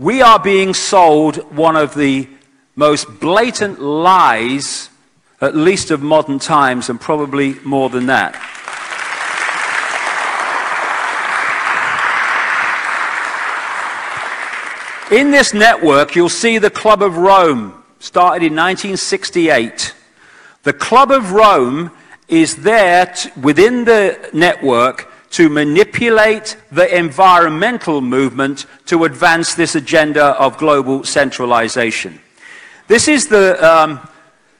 we are being sold one of the most blatant lies, at least of modern times, and probably more than that. In this network, you'll see the Club of Rome, started in 1968. The Club of Rome is there t- within the network to manipulate the environmental movement to advance this agenda of global centralization. This is the um,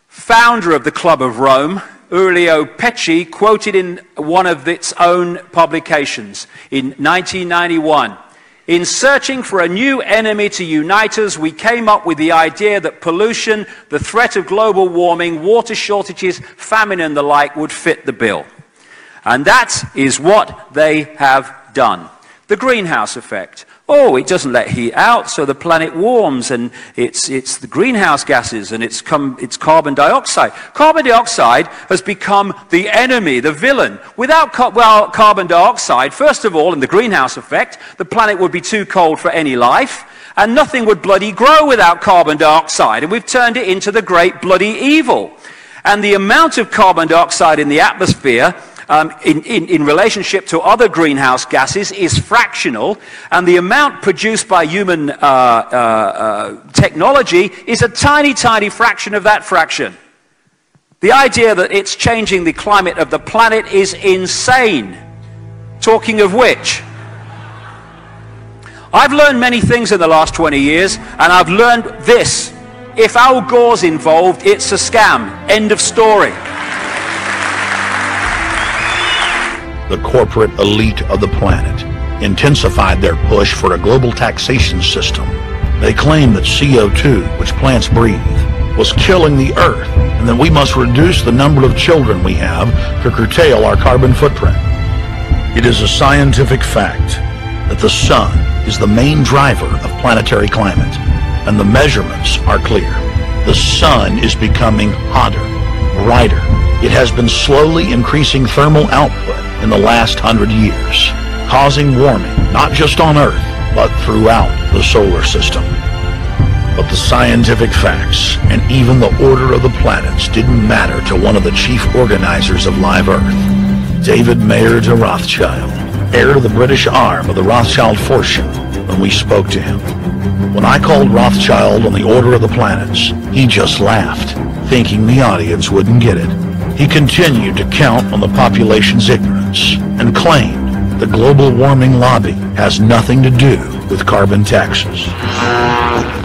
founder of the Club of Rome, Aurelio Peccei, quoted in one of its own publications in 1991. In searching for a new enemy to unite us, we came up with the idea that pollution, the threat of global warming, water shortages, famine, and the like would fit the bill. And that is what they have done. The greenhouse effect. Oh, it doesn't let heat out, so the planet warms, and it's, it's the greenhouse gases, and it's, come, it's carbon dioxide. Carbon dioxide has become the enemy, the villain. Without ca- well, carbon dioxide, first of all, in the greenhouse effect, the planet would be too cold for any life, and nothing would bloody grow without carbon dioxide, and we've turned it into the great bloody evil. And the amount of carbon dioxide in the atmosphere um, in, in, in relationship to other greenhouse gases is fractional, and the amount produced by human uh, uh, uh, technology is a tiny, tiny fraction of that fraction. The idea that it's changing the climate of the planet is insane. Talking of which, I've learned many things in the last 20 years, and I've learned this. If Al Gore's involved, it's a scam. End of story. The corporate elite of the planet intensified their push for a global taxation system. They claim that CO2, which plants breathe, was killing the earth and that we must reduce the number of children we have to curtail our carbon footprint. It is a scientific fact that the sun is the main driver of planetary climate, and the measurements are clear. The sun is becoming hotter, brighter. It has been slowly increasing thermal output in the last hundred years, causing warming not just on Earth, but throughout the solar system. But the scientific facts and even the order of the planets didn't matter to one of the chief organizers of Live Earth, David Mayer de Rothschild, heir to the British arm of the Rothschild fortune, when we spoke to him. When I called Rothschild on the order of the planets, he just laughed, thinking the audience wouldn't get it. He continued to count on the population's ignorance and claimed the global warming lobby has nothing to do with carbon taxes.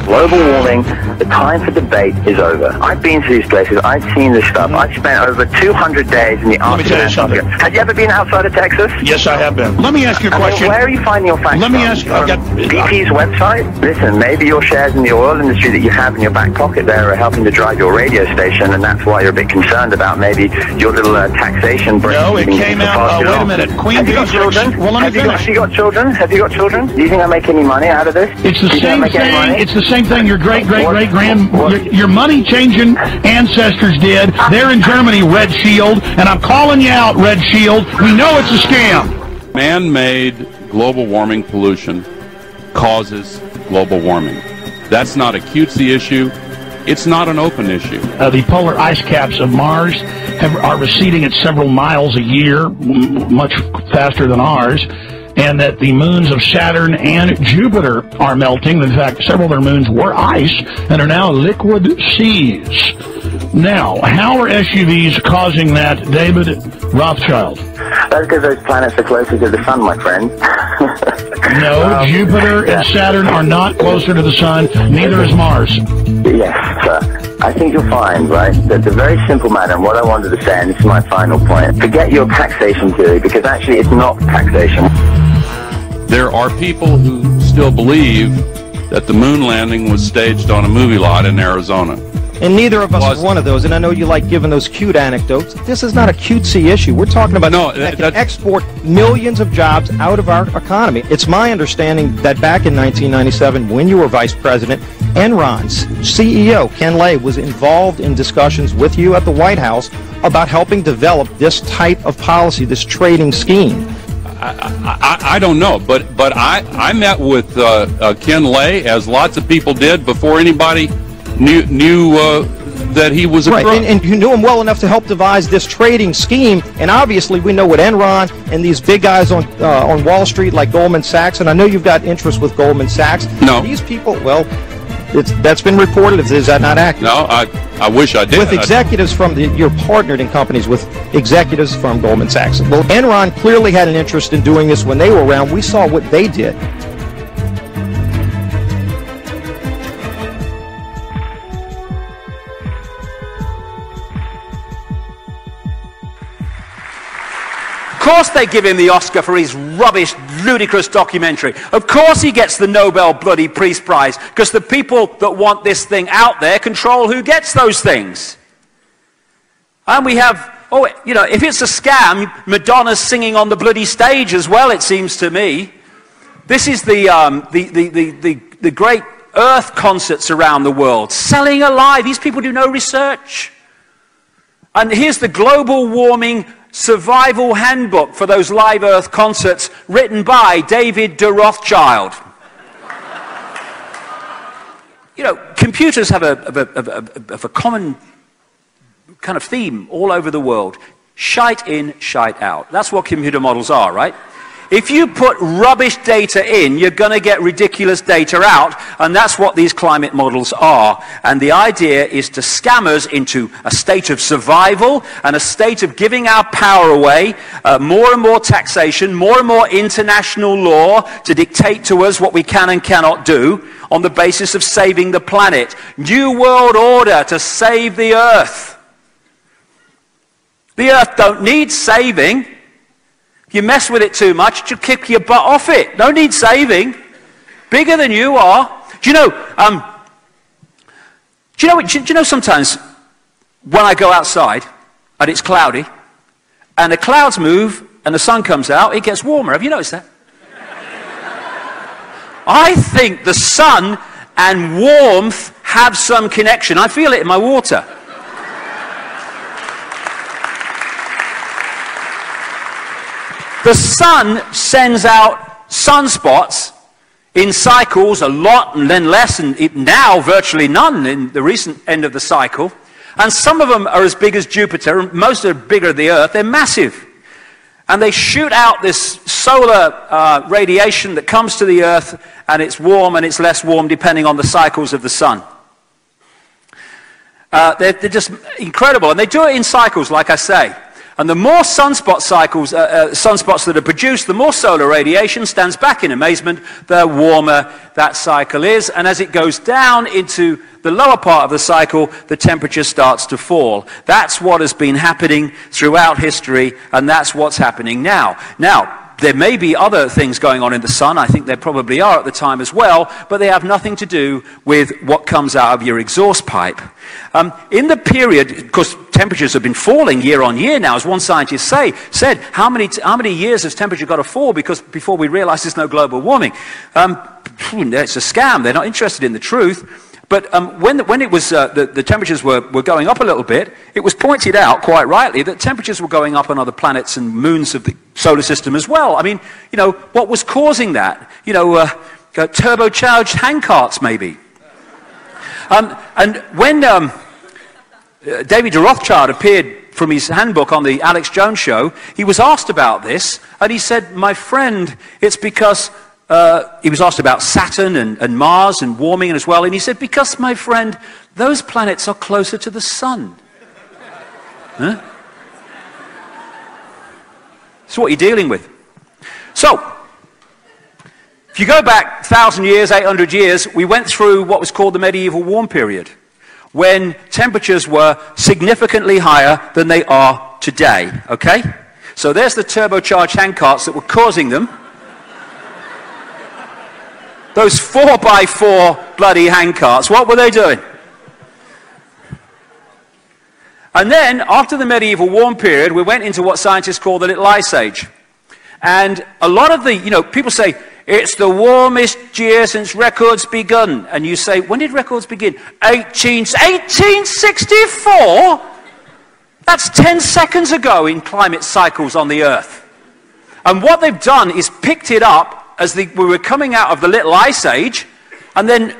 Global warming, the time for debate is over. I've been to these places, I've seen this stuff. I've spent over 200 days in the Let me tell you Arctic Have you ever been outside of Texas? Yes, I have been. Let me ask you a I mean, question. where are you finding your facts Let me from? ask you- I've got- BP's website? Listen, maybe your shares in the oil industry that you have in your back pocket there are helping to drive your radio station, and that's why you're a bit concerned about maybe your little uh, taxation break. No, it came out- pass uh, wait a minute. Queen have you got children? well, let me have, you got, have you got children? Have you got children? Do you think I make any money out of this? It's the Do you think I same make any thing. money? It's the same thing your great great great grand your, your money changing ancestors did. They're in Germany, Red Shield, and I'm calling you out, Red Shield. We know it's a scam. Man-made global warming pollution causes global warming. That's not a cutesy issue. It's not an open issue. Uh, the polar ice caps of Mars have, are receding at several miles a year, much faster than ours, and that the moons of Saturn and Jupiter are melting. In fact, several of their moons were ice and are now liquid seas. Now, how are SUVs causing that, David Rothschild? That's because those planets are closer to the sun, my friend. No, Um, Jupiter and Saturn are not closer to the sun. Neither is Mars. Yes, sir. I think you'll find, right, that the very simple matter, and what I wanted to say, and this is my final point, forget your taxation theory, because actually it's not taxation. There are people who still believe that the moon landing was staged on a movie lot in Arizona. And neither of us Was- is one of those. And I know you like giving those cute anecdotes. This is not a cutesy issue. We're talking about No, that- that can export millions of jobs out of our economy. It's my understanding that back in 1997, when you were vice president, Enron's CEO, Ken Lay, was involved in discussions with you at the White House about helping develop this type of policy, this trading scheme. I, I, I don't know, but but I, I met with uh, uh, Ken Lay, as lots of people did, before anybody knew knew uh, that he was a right, and, and you knew him well enough to help devise this trading scheme. And obviously, we know what Enron and these big guys on uh, on Wall Street like Goldman Sachs. And I know you've got interest with Goldman Sachs. No. these people. Well, it's that's been reported. Is that not accurate? no, I I wish I did. with executives from the, you're partnered in companies with executives from Goldman Sachs. Well, Enron clearly had an interest in doing this when they were around. We saw what they did. Of course they give him the Oscar for his rubbish, ludicrous documentary. Of course he gets the Nobel Bloody Peace Prize, because the people that want this thing out there control who gets those things. And we have, oh, you know, if it's a scam, Madonna's singing on the bloody stage as well, it seems to me. This is the, um, the, the, the, the, the great earth concerts around the world, selling alive. These people do no research. And here's the global warming survival handbook for those live earth concerts written by David de Rothschild. you know, computers have a, have a, have a, have a common kind of theme all over the world. Shite in, shite out. That's what computer models are, right? If you put rubbish data in, you're going to get ridiculous data out, and that's what these climate models are. And the idea is to scam us into a state of survival and a state of giving our power away, uh, more and more taxation, more and more international law to dictate to us what we can and cannot do on the basis of saving the planet. New world order to save the earth. The earth don't need saving. If you mess with it too much, you'll kick your butt off it. No need saving. Bigger than you are. Do you know, um, do you know, do you know sometimes when I go outside and it's cloudy and the clouds move and the sun comes out, it gets warmer. Have you noticed that? I think the sun and warmth have some connection. I feel it in my water. The sun sends out sunspots in cycles a lot and then less, and now virtually none in the recent end of the cycle. And some of them are as big as Jupiter, and most are bigger than the Earth. They're massive. And they shoot out this solar uh, radiation that comes to the Earth, and it's warm and it's less warm depending on the cycles of the sun. Uh, they're, they're just incredible. And they do it in cycles, like I say. And the more sunspot cycles, uh, uh, sunspots that are produced, the more solar radiation stands back in amazement, the warmer that cycle is. And as it goes down into the lower part of the cycle, the temperature starts to fall. That's what has been happening throughout history, and that's what's happening now. Now, there may be other things going on in the sun. I think there probably are at the time as well, but they have nothing to do with what comes out of your exhaust pipe. Um, in the period, because temperatures have been falling year on year now, as one scientist say, said, how many, how many years has temperature got to fall because before we realize there's no global warming? Um, it's a scam. They're not interested in the truth. But um, when, when it was, uh, the, the temperatures were, were going up a little bit, it was pointed out quite rightly that temperatures were going up on other planets and moons of the solar system as well. I mean, you know, what was causing that? You know, uh, uh, turbocharged handcarts maybe. Um, and when um, uh, David de Rothschild appeared from his handbook on the Alex Jones show, he was asked about this, and he said, My friend, it's because uh, he was asked about Saturn and, and Mars and warming as well, and he said, Because, my friend, those planets are closer to the sun. Huh? That's what you're dealing with. So, if you go back 1,000 years, 800 years, we went through what was called the medieval warm period, when temperatures were significantly higher than they are today. Okay? So there's the turbocharged handcarts that were causing them. Those four by four bloody handcarts, what were they doing? And then, after the medieval warm period, we went into what scientists call the Little Ice Age. And a lot of the, you know, people say, it's the warmest year since records begun. And you say, when did records begin? 18, 1864? That's 10 seconds ago in climate cycles on the Earth. And what they've done is picked it up as the, we were coming out of the little ice age and then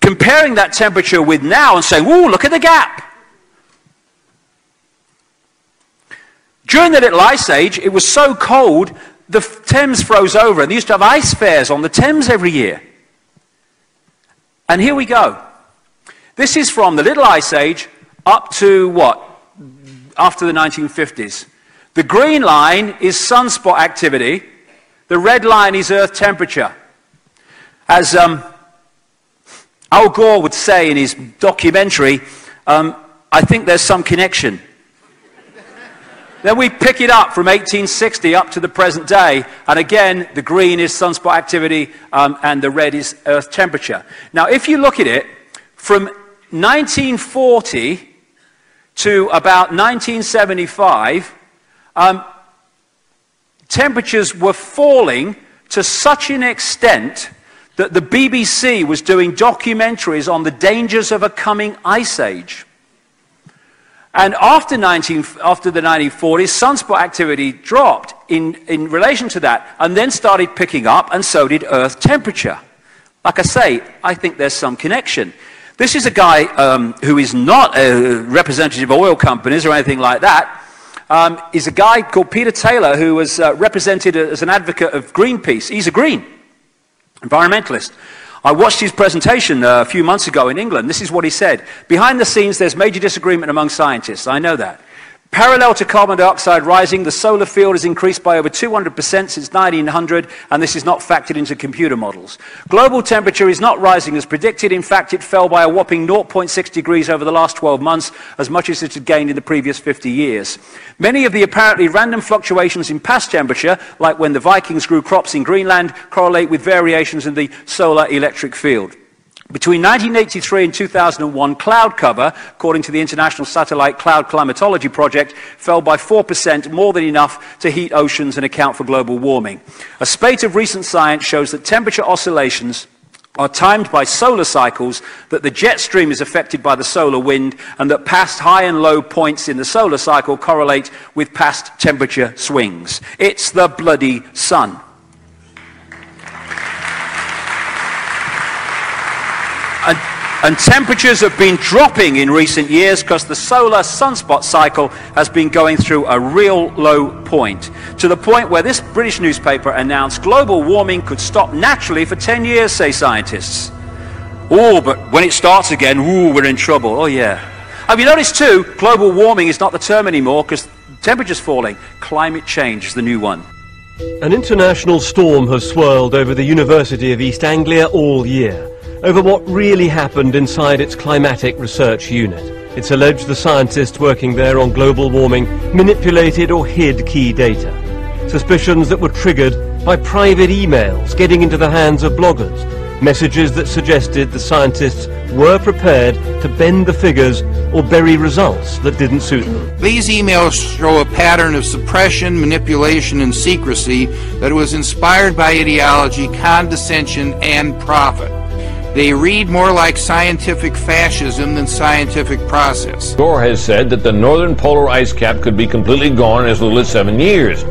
comparing that temperature with now and saying, ooh, look at the gap. During the little ice age, it was so cold, the Thames froze over, and they used to have ice fairs on the Thames every year. And here we go. This is from the Little Ice Age up to what? After the 1950s. The green line is sunspot activity. The red line is Earth temperature. As um, Al Gore would say in his documentary, um, I think there's some connection. then we pick it up from 1860 up to the present day, and again, the green is sunspot activity um, and the red is Earth temperature. Now, if you look at it, from 1940 to about 1975, um, temperatures were falling to such an extent that the BBC was doing documentaries on the dangers of a coming ice age. And after, 19, after the 1940s, sunspot activity dropped in, in relation to that and then started picking up, and so did Earth temperature. Like I say, I think there's some connection. This is a guy um, who is not a representative of oil companies or anything like that. Um, he's a guy called Peter Taylor who was uh, represented as an advocate of Greenpeace. He's a green environmentalist. I watched his presentation uh, a few months ago in England. This is what he said. Behind the scenes, there's major disagreement among scientists. I know that. Parallel to carbon dioxide rising, the solar field has increased by over 200% since 1900, and this is not factored into computer models. Global temperature is not rising as predicted. In fact, it fell by a whopping 0.6 degrees over the last 12 months, as much as it had gained in the previous 50 years. Many of the apparently random fluctuations in past temperature, like when the Vikings grew crops in Greenland, correlate with variations in the solar electric field. Between 1983 and 2001, cloud cover, according to the International Satellite Cloud Climatology Project, fell by 4%, more than enough to heat oceans and account for global warming. A spate of recent science shows that temperature oscillations are timed by solar cycles, that the jet stream is affected by the solar wind, and that past high and low points in the solar cycle correlate with past temperature swings. It's the bloody sun. And, and temperatures have been dropping in recent years because the solar sunspot cycle has been going through a real low point. To the point where this British newspaper announced global warming could stop naturally for 10 years, say scientists. Oh, but when it starts again, ooh, we're in trouble. Oh, yeah. Have you noticed too, global warming is not the term anymore because temperature's falling. Climate change is the new one. An international storm has swirled over the University of East Anglia all year over what really happened inside its climatic research unit. It's alleged the scientists working there on global warming manipulated or hid key data. Suspicions that were triggered by private emails getting into the hands of bloggers, messages that suggested the scientists were prepared to bend the figures or bury results that didn't suit them. These emails show a pattern of suppression, manipulation, and secrecy that was inspired by ideology, condescension, and profit. They read more like scientific fascism than scientific process. Gore has said that the northern polar ice cap could be completely gone in as little as seven years.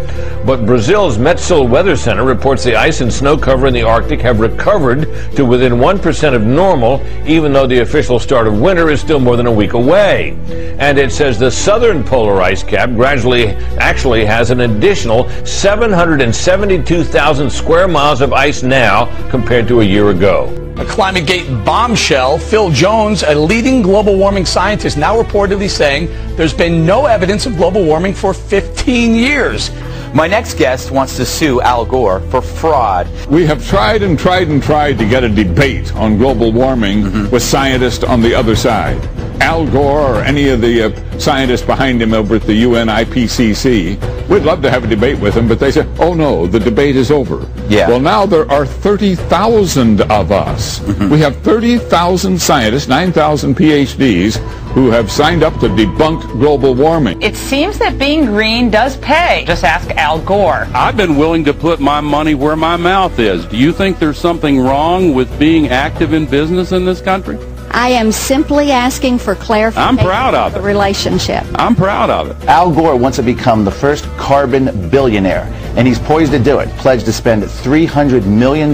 But Brazil's Metsul Weather Center reports the ice and snow cover in the Arctic have recovered to within 1% of normal, even though the official start of winter is still more than a week away. And it says the southern polar ice cap gradually actually has an additional 772,000 square miles of ice now compared to a year ago. A ClimateGate bombshell. Phil Jones, a leading global warming scientist, now reportedly saying there's been no evidence of global warming for 15 years. My next guest wants to sue Al Gore for fraud. We have tried and tried and tried to get a debate on global warming mm-hmm. with scientists on the other side. Al Gore or any of the uh, scientists behind him over at the UN IPCC. We'd love to have a debate with them, but they say, oh no, the debate is over. Yeah. Well, now there are 30,000 of us. Mm-hmm. We have 30,000 scientists, 9,000 PhDs, who have signed up to debunk global warming. It seems that being green does pay. Just ask Al Gore. I've been willing to put my money where my mouth is. Do you think there's something wrong with being active in business in this country? I am simply asking for clarification. I'm proud of the it. relationship. I'm proud of it. Al Gore wants to become the first carbon billionaire. and he's poised to do it. Pledged to spend $300 million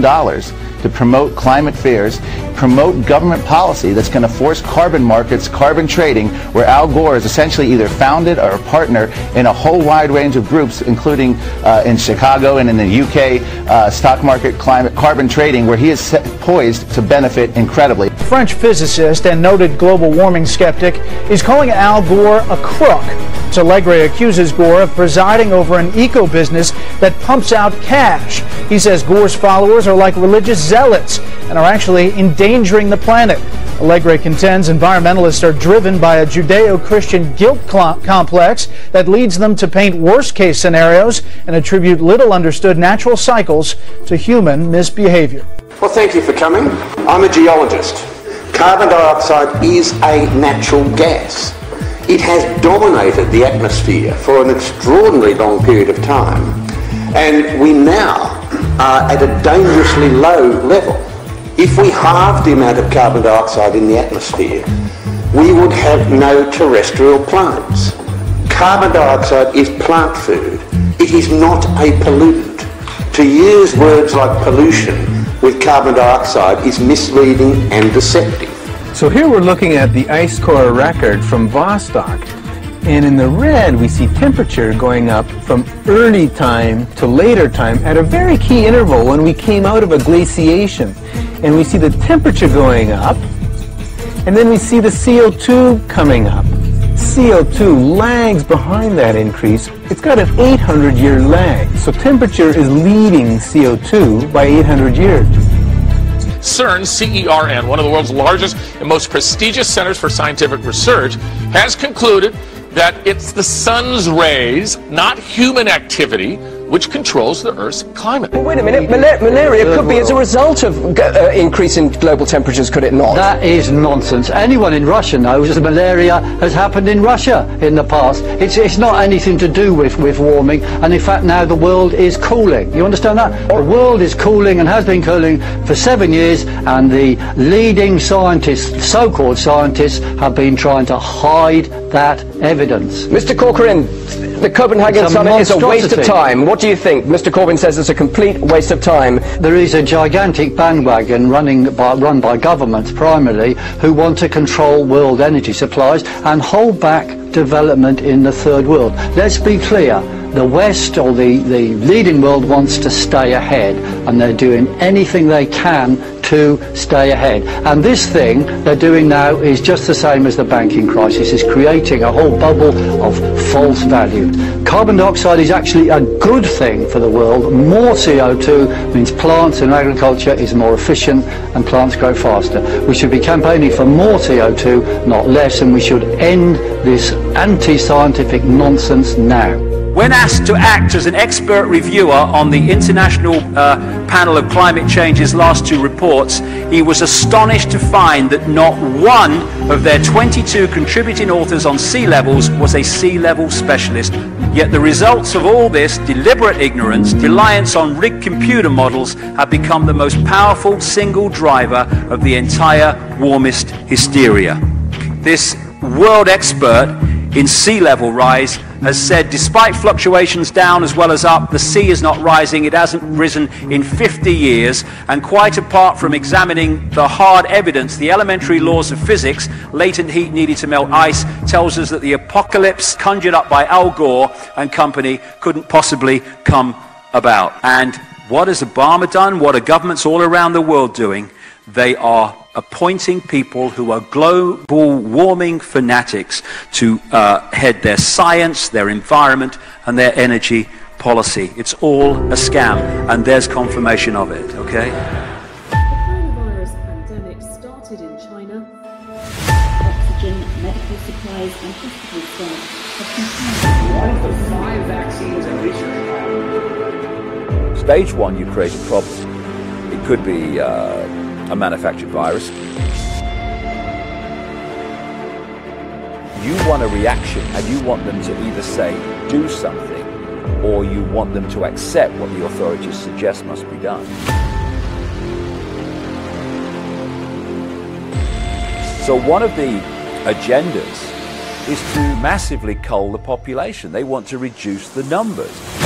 to promote climate fears, promote government policy that's going to force carbon markets, carbon trading, where Al Gore is essentially either founded or a partner in a whole wide range of groups, including uh, in Chicago and in the UK uh, stock market climate carbon trading, where he is poised to benefit incredibly. French physicist and noted global warming skeptic is calling Al Gore a crook. Allegre accuses Gore of presiding over an eco business that pumps out cash. He says Gore's followers are like religious zealots and are actually endangering the planet. Allegre contends environmentalists are driven by a Judeo Christian guilt complex that leads them to paint worst case scenarios and attribute little understood natural cycles to human misbehavior. Well, thank you for coming. I'm a geologist. Carbon dioxide is a natural gas. It has dominated the atmosphere for an extraordinarily long period of time. And we now are at a dangerously low level. If we halved the amount of carbon dioxide in the atmosphere, we would have no terrestrial plants. Carbon dioxide is plant food. It is not a pollutant. To use words like pollution with carbon dioxide is misleading and deceptive. So here we're looking at the ice core record from Vostok. And in the red, we see temperature going up from early time to later time at a very key interval when we came out of a glaciation. And we see the temperature going up, and then we see the CO2 coming up. CO2 lags behind that increase. It's got an 800-year lag. So temperature is leading CO2 by 800 years. CERN, C-E-R-N, one of the world's largest and most prestigious centers for scientific research, has concluded that it's the sun's rays, not human activity, which controls the Earth's climate. Well, wait a minute, Mal malaria could be as a result of uh, increase in global temperatures, could it not? That is nonsense. Anyone in Russia knows that malaria has happened in Russia in the past. It's, it's not anything to do with, with warming, and in fact now the world is cooling. You understand that? The world is cooling and has been cooling for seven years, and the leading scientists, so-called scientists, have been trying to hide that evidence. Mr Corcoran, the Copenhagen summit is a waste of time. What do you think? Mr Corbyn says it's a complete waste of time. There is a gigantic bandwagon running by, run by governments primarily who want to control world energy supplies and hold back development in the third world. Let's be clear, the West or the, the leading world wants to stay ahead and they're doing anything they can to stay ahead. And this thing they're doing now is just the same as the banking crisis, is creating a whole bubble of false value. Carbon dioxide is actually a good thing for the world. More CO2 means plants and agriculture is more efficient and plants grow faster. We should be campaigning for more CO2, not less, and we should end this anti-scientific nonsense now. When asked to act as an expert reviewer on the International uh, Panel of Climate Change's last two reports, he was astonished to find that not one of their 22 contributing authors on sea levels was a sea level specialist. Yet the results of all this deliberate ignorance, reliance on rigged computer models, have become the most powerful single driver of the entire warmist hysteria. This world expert in sea level rise has said despite fluctuations down as well as up, the sea is not rising. It hasn't risen in 50 years. And quite apart from examining the hard evidence, the elementary laws of physics, latent heat needed to melt ice, tells us that the apocalypse conjured up by Al Gore and company couldn't possibly come about. And what has Obama done? What are governments all around the world doing? They are appointing people who are global warming fanatics to uh, head their science, their environment, and their energy policy. It's all a scam, and there's confirmation of it, okay? The coronavirus pandemic started in China. Oxygen, medical supplies, and hospital staff have One of the five vaccines and research Stage one, you create a problem. It could be uh, a manufactured virus. You want a reaction and you want them to either say, do something, or you want them to accept what the authorities suggest must be done. So one of the agendas is to massively cull the population. They want to reduce the numbers.